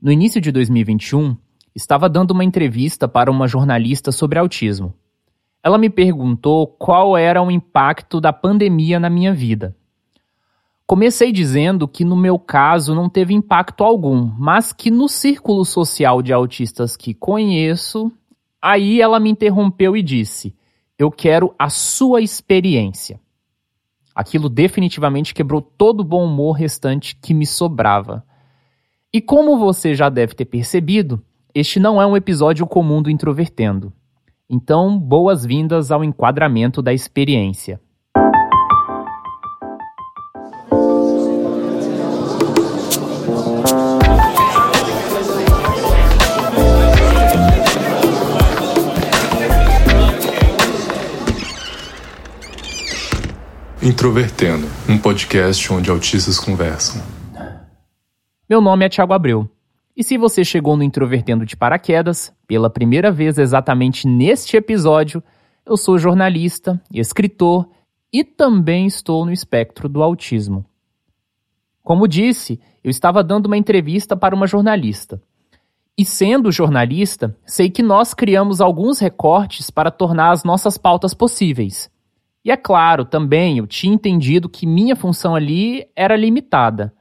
No início de 2021, estava dando uma entrevista para uma jornalista sobre autismo. Ela me perguntou qual era o impacto da pandemia na minha vida. Comecei dizendo que no meu caso não teve impacto algum, mas que no círculo social de autistas que conheço, aí ela me interrompeu e disse: Eu quero a sua experiência. Aquilo definitivamente quebrou todo o bom humor restante que me sobrava. E como você já deve ter percebido, este não é um episódio comum do Introvertendo. Então, boas-vindas ao enquadramento da experiência. Introvertendo, um podcast onde autistas conversam. Meu nome é Thiago Abreu. E se você chegou no Introvertendo de Paraquedas, pela primeira vez exatamente neste episódio, eu sou jornalista, escritor e também estou no espectro do autismo. Como disse, eu estava dando uma entrevista para uma jornalista. E sendo jornalista, sei que nós criamos alguns recortes para tornar as nossas pautas possíveis. E é claro, também eu tinha entendido que minha função ali era limitada.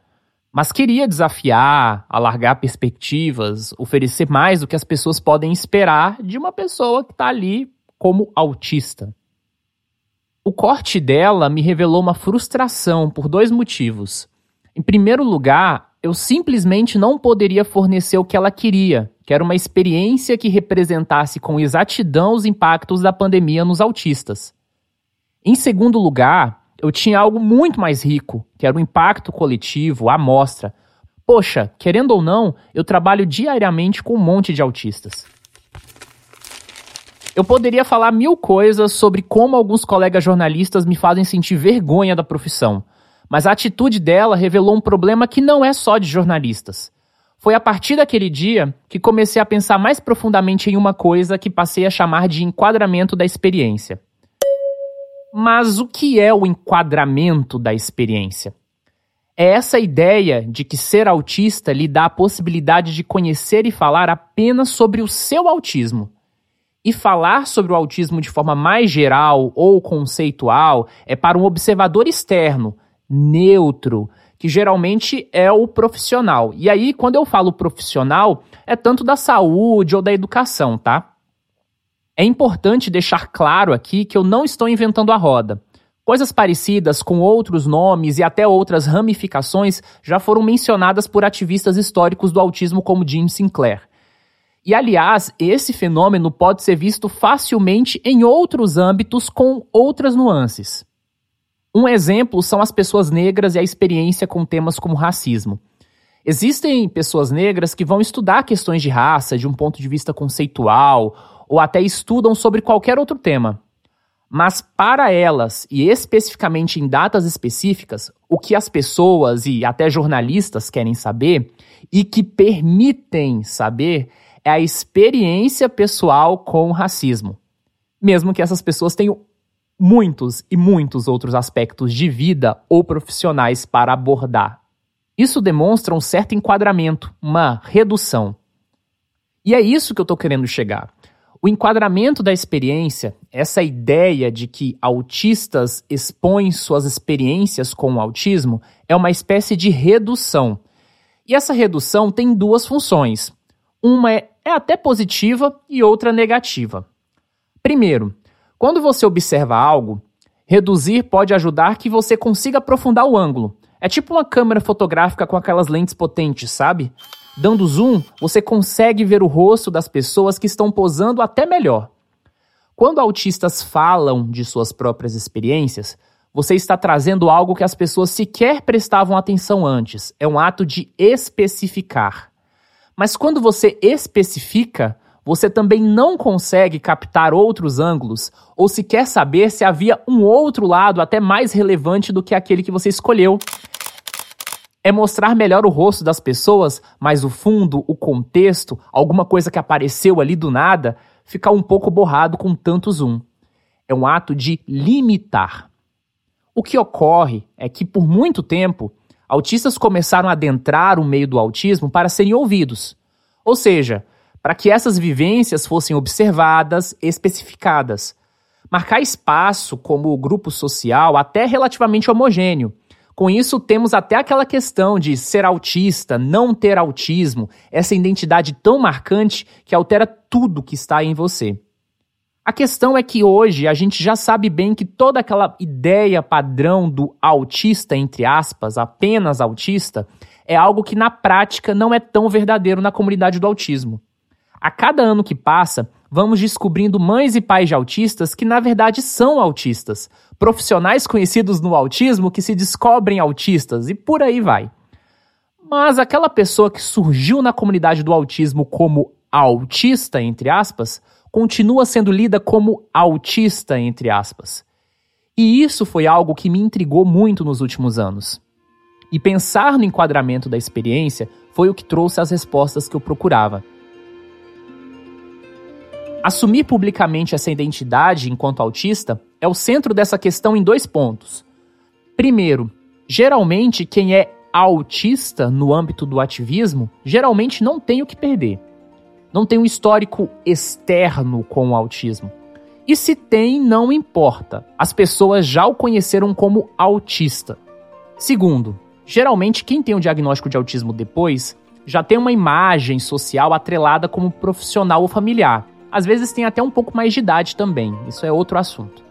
Mas queria desafiar, alargar perspectivas, oferecer mais do que as pessoas podem esperar de uma pessoa que está ali como autista. O corte dela me revelou uma frustração por dois motivos. Em primeiro lugar, eu simplesmente não poderia fornecer o que ela queria, que era uma experiência que representasse com exatidão os impactos da pandemia nos autistas. Em segundo lugar, eu tinha algo muito mais rico, que era o impacto coletivo, a amostra. Poxa, querendo ou não, eu trabalho diariamente com um monte de autistas. Eu poderia falar mil coisas sobre como alguns colegas jornalistas me fazem sentir vergonha da profissão, mas a atitude dela revelou um problema que não é só de jornalistas. Foi a partir daquele dia que comecei a pensar mais profundamente em uma coisa que passei a chamar de enquadramento da experiência. Mas o que é o enquadramento da experiência? É essa ideia de que ser autista lhe dá a possibilidade de conhecer e falar apenas sobre o seu autismo. E falar sobre o autismo de forma mais geral ou conceitual é para um observador externo, neutro, que geralmente é o profissional. E aí, quando eu falo profissional, é tanto da saúde ou da educação, tá? É importante deixar claro aqui que eu não estou inventando a roda. Coisas parecidas com outros nomes e até outras ramificações já foram mencionadas por ativistas históricos do autismo como Jim Sinclair. E aliás, esse fenômeno pode ser visto facilmente em outros âmbitos com outras nuances. Um exemplo são as pessoas negras e a experiência com temas como racismo. Existem pessoas negras que vão estudar questões de raça de um ponto de vista conceitual ou até estudam sobre qualquer outro tema. Mas para elas, e especificamente em datas específicas, o que as pessoas e até jornalistas querem saber e que permitem saber é a experiência pessoal com o racismo. Mesmo que essas pessoas tenham muitos e muitos outros aspectos de vida ou profissionais para abordar. Isso demonstra um certo enquadramento, uma redução. E é isso que eu estou querendo chegar. O enquadramento da experiência, essa ideia de que autistas expõem suas experiências com o autismo, é uma espécie de redução. E essa redução tem duas funções. Uma é, é até positiva e outra negativa. Primeiro, quando você observa algo, reduzir pode ajudar que você consiga aprofundar o ângulo. É tipo uma câmera fotográfica com aquelas lentes potentes, sabe? Dando zoom, você consegue ver o rosto das pessoas que estão posando até melhor. Quando autistas falam de suas próprias experiências, você está trazendo algo que as pessoas sequer prestavam atenção antes. É um ato de especificar. Mas quando você especifica, você também não consegue captar outros ângulos ou sequer saber se havia um outro lado até mais relevante do que aquele que você escolheu é mostrar melhor o rosto das pessoas, mas o fundo, o contexto, alguma coisa que apareceu ali do nada, fica um pouco borrado com tanto zoom. É um ato de limitar. O que ocorre é que por muito tempo autistas começaram a adentrar o meio do autismo para serem ouvidos. Ou seja, para que essas vivências fossem observadas, especificadas. Marcar espaço como grupo social até relativamente homogêneo. Com isso, temos até aquela questão de ser autista, não ter autismo, essa identidade tão marcante que altera tudo que está em você. A questão é que hoje a gente já sabe bem que toda aquela ideia padrão do autista, entre aspas, apenas autista, é algo que na prática não é tão verdadeiro na comunidade do autismo. A cada ano que passa, vamos descobrindo mães e pais de autistas que na verdade são autistas, profissionais conhecidos no autismo que se descobrem autistas e por aí vai. Mas aquela pessoa que surgiu na comunidade do autismo como autista, entre aspas, continua sendo lida como autista, entre aspas. E isso foi algo que me intrigou muito nos últimos anos. E pensar no enquadramento da experiência foi o que trouxe as respostas que eu procurava. Assumir publicamente essa identidade enquanto autista é o centro dessa questão em dois pontos. Primeiro, geralmente quem é autista no âmbito do ativismo geralmente não tem o que perder não tem um histórico externo com o autismo. E se tem, não importa. As pessoas já o conheceram como autista. Segundo, geralmente quem tem o um diagnóstico de autismo depois já tem uma imagem social atrelada como profissional ou familiar. Às vezes tem até um pouco mais de idade também, isso é outro assunto.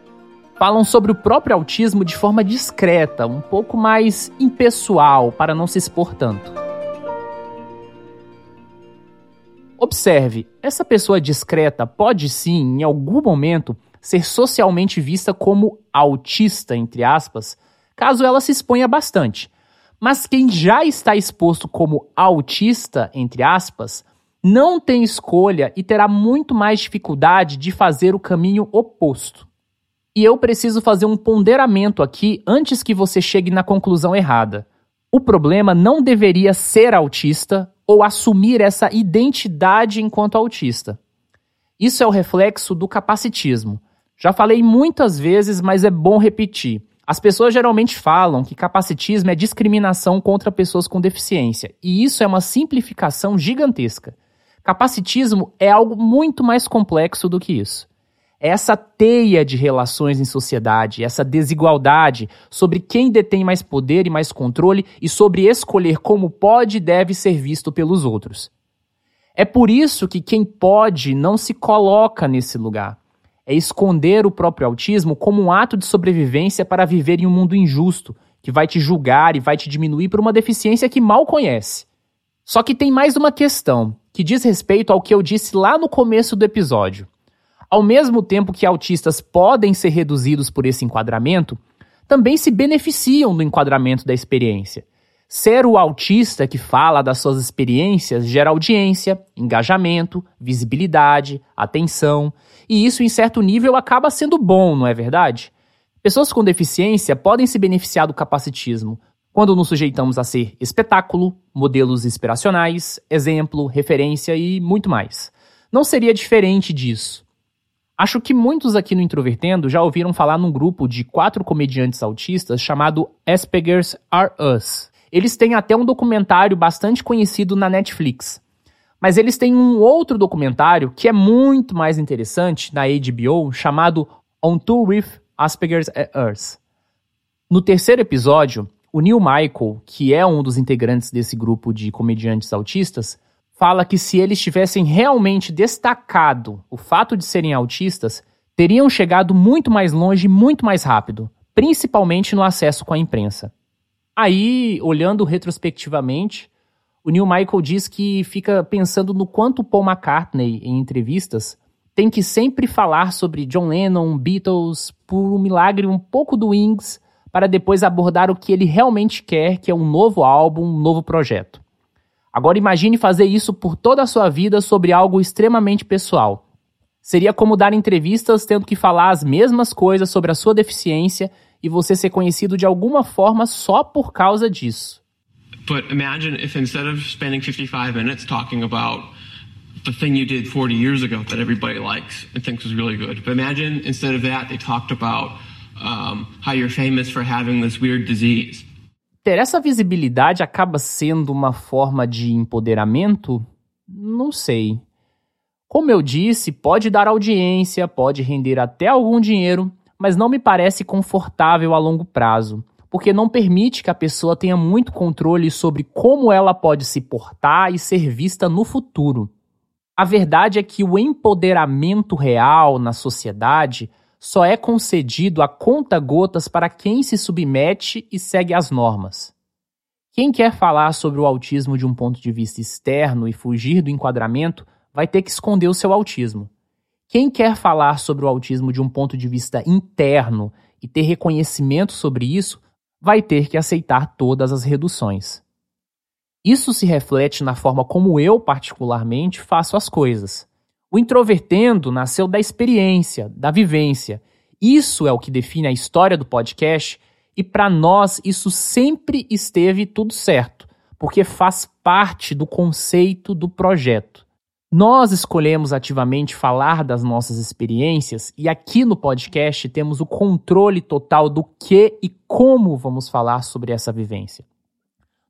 Falam sobre o próprio autismo de forma discreta, um pouco mais impessoal, para não se expor tanto. Observe, essa pessoa discreta pode sim, em algum momento, ser socialmente vista como autista, entre aspas, caso ela se exponha bastante. Mas quem já está exposto como autista, entre aspas, não tem escolha e terá muito mais dificuldade de fazer o caminho oposto. E eu preciso fazer um ponderamento aqui antes que você chegue na conclusão errada. O problema não deveria ser autista ou assumir essa identidade enquanto autista. Isso é o reflexo do capacitismo. Já falei muitas vezes, mas é bom repetir. As pessoas geralmente falam que capacitismo é discriminação contra pessoas com deficiência, e isso é uma simplificação gigantesca. Capacitismo é algo muito mais complexo do que isso essa teia de relações em sociedade, essa desigualdade sobre quem detém mais poder e mais controle e sobre escolher como pode e deve ser visto pelos outros. É por isso que quem pode não se coloca nesse lugar. É esconder o próprio autismo como um ato de sobrevivência para viver em um mundo injusto, que vai te julgar e vai te diminuir por uma deficiência que mal conhece. Só que tem mais uma questão, que diz respeito ao que eu disse lá no começo do episódio. Ao mesmo tempo que autistas podem ser reduzidos por esse enquadramento, também se beneficiam do enquadramento da experiência. Ser o autista que fala das suas experiências gera audiência, engajamento, visibilidade, atenção, e isso em certo nível acaba sendo bom, não é verdade? Pessoas com deficiência podem se beneficiar do capacitismo quando nos sujeitamos a ser espetáculo, modelos inspiracionais, exemplo, referência e muito mais. Não seria diferente disso. Acho que muitos aqui no Introvertendo já ouviram falar num grupo de quatro comediantes autistas chamado Asperger's Are Us. Eles têm até um documentário bastante conhecido na Netflix. Mas eles têm um outro documentário que é muito mais interessante na HBO, chamado On Tour with Asperger's Us. No terceiro episódio, o Neil Michael, que é um dos integrantes desse grupo de comediantes autistas, fala que se eles tivessem realmente destacado o fato de serem autistas, teriam chegado muito mais longe muito mais rápido, principalmente no acesso com a imprensa. Aí, olhando retrospectivamente, o Neil Michael diz que fica pensando no quanto Paul McCartney, em entrevistas, tem que sempre falar sobre John Lennon, Beatles, por um milagre um pouco do Wings, para depois abordar o que ele realmente quer, que é um novo álbum, um novo projeto. Agora imagine fazer isso por toda a sua vida sobre algo extremamente pessoal. Seria como dar entrevistas tendo que falar as mesmas coisas sobre a sua deficiência e você ser conhecido de alguma forma só por causa disso. But imagine if instead of spending 55 minutes talking about the thing you did 40 years ago that everybody likes and thinks was really good, but imagine instead of that they talked about um, how you're famous for having this weird disease. ter essa visibilidade acaba sendo uma forma de empoderamento? Não sei. Como eu disse, pode dar audiência, pode render até algum dinheiro, mas não me parece confortável a longo prazo, porque não permite que a pessoa tenha muito controle sobre como ela pode se portar e ser vista no futuro. A verdade é que o empoderamento real na sociedade só é concedido a conta-gotas para quem se submete e segue as normas. Quem quer falar sobre o autismo de um ponto de vista externo e fugir do enquadramento vai ter que esconder o seu autismo. Quem quer falar sobre o autismo de um ponto de vista interno e ter reconhecimento sobre isso vai ter que aceitar todas as reduções. Isso se reflete na forma como eu, particularmente, faço as coisas. O introvertendo nasceu da experiência, da vivência. Isso é o que define a história do podcast e para nós isso sempre esteve tudo certo, porque faz parte do conceito do projeto. Nós escolhemos ativamente falar das nossas experiências e aqui no podcast temos o controle total do que e como vamos falar sobre essa vivência.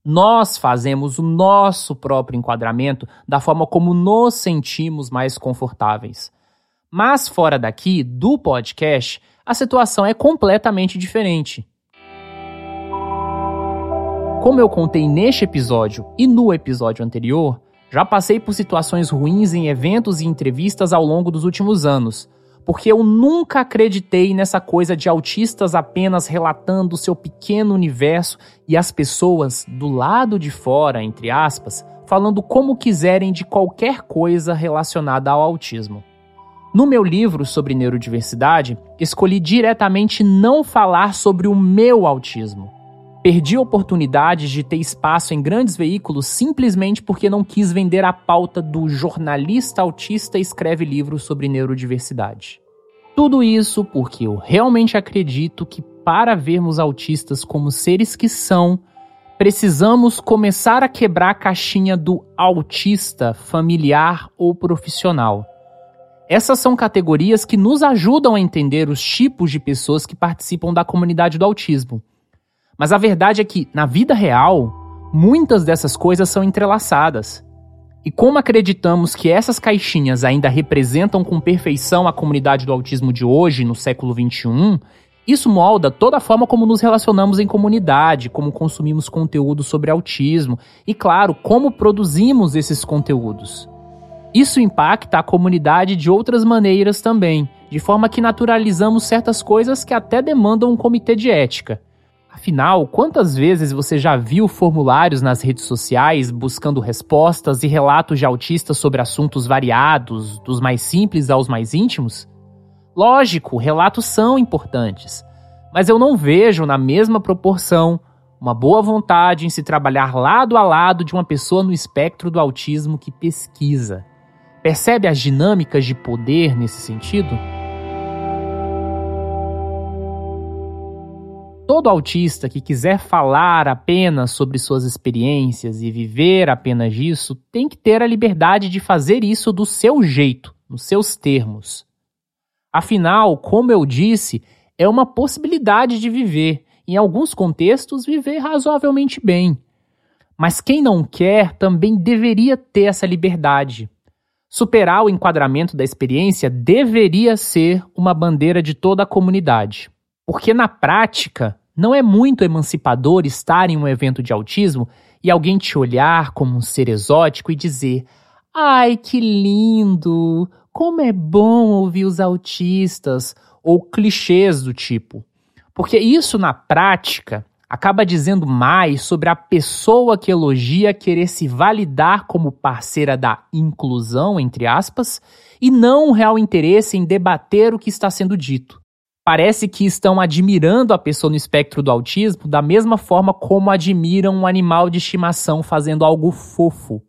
Nós fazemos o nosso próprio enquadramento da forma como nos sentimos mais confortáveis. Mas fora daqui, do podcast, a situação é completamente diferente. Como eu contei neste episódio e no episódio anterior, já passei por situações ruins em eventos e entrevistas ao longo dos últimos anos, porque eu nunca acreditei nessa coisa de autistas apenas relatando seu pequeno universo e as pessoas do lado de fora, entre aspas, falando como quiserem de qualquer coisa relacionada ao autismo. No meu livro sobre neurodiversidade, escolhi diretamente não falar sobre o meu autismo. Perdi oportunidades de ter espaço em grandes veículos simplesmente porque não quis vender a pauta do jornalista autista escreve livros sobre neurodiversidade. Tudo isso porque eu realmente acredito que para vermos autistas como seres que são, precisamos começar a quebrar a caixinha do autista familiar ou profissional. Essas são categorias que nos ajudam a entender os tipos de pessoas que participam da comunidade do autismo mas a verdade é que, na vida real, muitas dessas coisas são entrelaçadas. E como acreditamos que essas caixinhas ainda representam com perfeição a comunidade do autismo de hoje, no século XXI, isso molda toda a forma como nos relacionamos em comunidade, como consumimos conteúdo sobre autismo e, claro, como produzimos esses conteúdos. Isso impacta a comunidade de outras maneiras também, de forma que naturalizamos certas coisas que até demandam um comitê de ética. Afinal, quantas vezes você já viu formulários nas redes sociais buscando respostas e relatos de autistas sobre assuntos variados, dos mais simples aos mais íntimos? Lógico, relatos são importantes, mas eu não vejo na mesma proporção uma boa vontade em se trabalhar lado a lado de uma pessoa no espectro do autismo que pesquisa. Percebe as dinâmicas de poder nesse sentido? Todo autista que quiser falar apenas sobre suas experiências e viver apenas disso tem que ter a liberdade de fazer isso do seu jeito, nos seus termos. Afinal, como eu disse, é uma possibilidade de viver, em alguns contextos, viver razoavelmente bem. Mas quem não quer também deveria ter essa liberdade. Superar o enquadramento da experiência deveria ser uma bandeira de toda a comunidade. Porque na prática, não é muito emancipador estar em um evento de autismo e alguém te olhar como um ser exótico e dizer: Ai, que lindo! Como é bom ouvir os autistas! Ou clichês do tipo. Porque isso, na prática, acaba dizendo mais sobre a pessoa que elogia querer se validar como parceira da inclusão, entre aspas, e não um real interesse em debater o que está sendo dito parece que estão admirando a pessoa no espectro do autismo da mesma forma como admiram um animal de estimação fazendo algo fofo.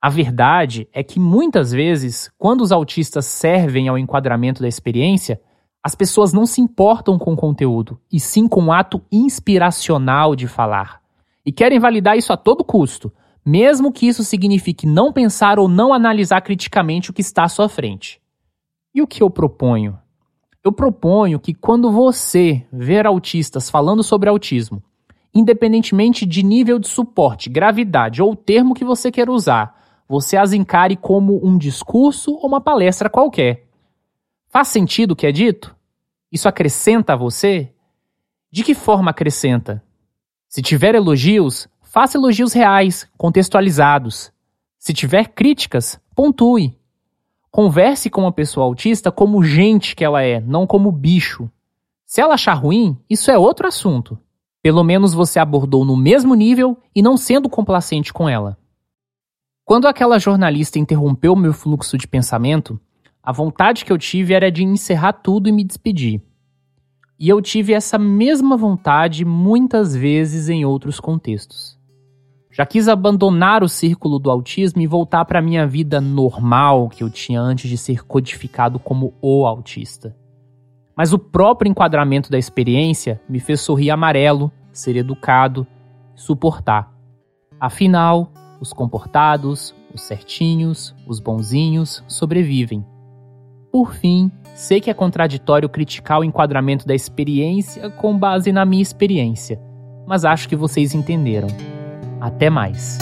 A verdade é que muitas vezes, quando os autistas servem ao enquadramento da experiência, as pessoas não se importam com o conteúdo, e sim com o ato inspiracional de falar. E querem validar isso a todo custo, mesmo que isso signifique não pensar ou não analisar criticamente o que está à sua frente. E o que eu proponho? Eu proponho que quando você ver autistas falando sobre autismo, independentemente de nível de suporte, gravidade ou termo que você queira usar, você as encare como um discurso ou uma palestra qualquer. Faz sentido o que é dito? Isso acrescenta a você? De que forma acrescenta? Se tiver elogios, faça elogios reais, contextualizados. Se tiver críticas, pontue. Converse com uma pessoa autista como gente que ela é, não como bicho. Se ela achar ruim, isso é outro assunto. Pelo menos você abordou no mesmo nível e não sendo complacente com ela. Quando aquela jornalista interrompeu meu fluxo de pensamento, a vontade que eu tive era de encerrar tudo e me despedir. E eu tive essa mesma vontade muitas vezes em outros contextos. Já quis abandonar o círculo do autismo e voltar para minha vida normal que eu tinha antes de ser codificado como o autista. Mas o próprio enquadramento da experiência me fez sorrir amarelo, ser educado, suportar. Afinal, os comportados, os certinhos, os bonzinhos sobrevivem. Por fim, sei que é contraditório criticar o enquadramento da experiência com base na minha experiência, mas acho que vocês entenderam. Até mais.